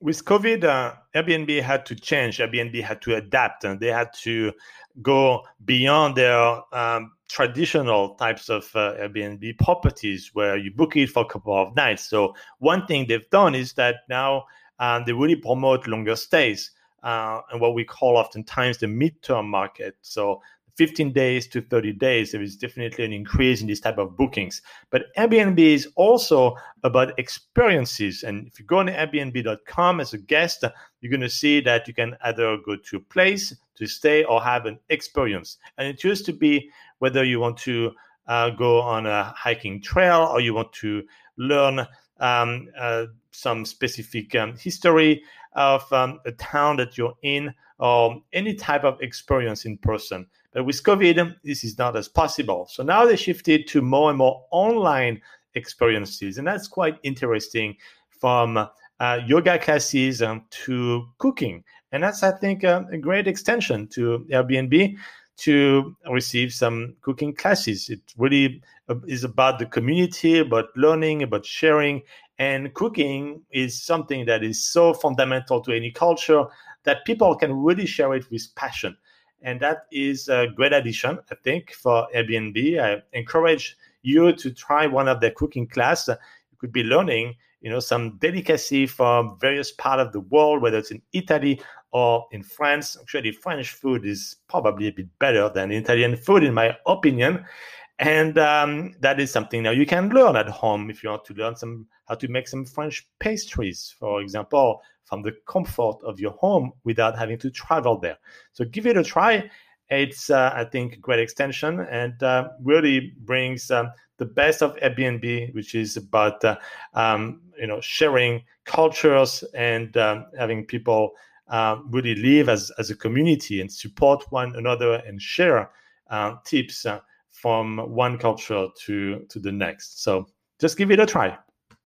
with COVID, uh, Airbnb had to change. Airbnb had to adapt, and they had to go beyond their um, traditional types of uh, Airbnb properties where you book it for a couple of nights. So one thing they've done is that now um, they really promote longer stays uh, and what we call oftentimes the midterm market. So 15 days to 30 days, there is definitely an increase in this type of bookings. But Airbnb is also about experiences. And if you go on Airbnb.com as a guest, you're going to see that you can either go to a place to stay or have an experience. And it used to be whether you want to uh, go on a hiking trail or you want to learn um, uh, some specific um, history of um, a town that you're in or any type of experience in person. But with COVID, this is not as possible. So now they shifted to more and more online experiences. And that's quite interesting from uh, yoga classes um, to cooking. And that's, I think, uh, a great extension to Airbnb to receive some cooking classes. It really uh, is about the community, about learning, about sharing. And cooking is something that is so fundamental to any culture that people can really share it with passion. And that is a great addition, I think, for Airbnb. I encourage you to try one of their cooking class. You could be learning, you know, some delicacy from various part of the world, whether it's in Italy or in France. Actually, French food is probably a bit better than Italian food, in my opinion. And um, that is something now you can learn at home if you want to learn some how to make some French pastries, for example, from the comfort of your home without having to travel there. So give it a try. It's, uh, I think, a great extension and uh, really brings um, the best of Airbnb, which is about uh, um, you know sharing cultures and um, having people uh, really live as, as a community and support one another and share uh, tips uh, from one culture to to the next. So just give it a try.